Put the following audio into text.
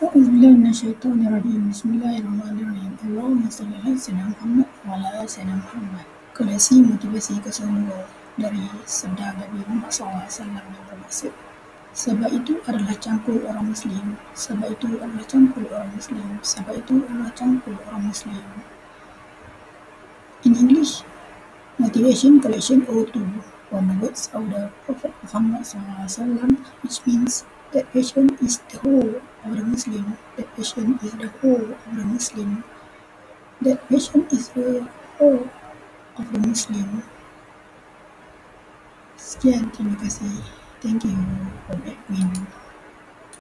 أعوذ بالله من الشيطان الرجيم بسم الله الرحمن الرحيم اللهم صل على سيدنا محمد وعلى آل سيدنا محمد dari sabda Nabi Muhammad SAW yang bermaksud sebab itu adalah cangkul orang Muslim. Sebab itu adalah cangkul orang Muslim. Sebab itu adalah cangkul orang Muslim. In English motivation collection O2 from the words of the Prophet Muhammad SAW which means that passion is the whole of the Muslim. That passion is the whole of the Muslim. That passion is the whole of the Muslim. Sekian, terima kasih. Thank you, From Edwin.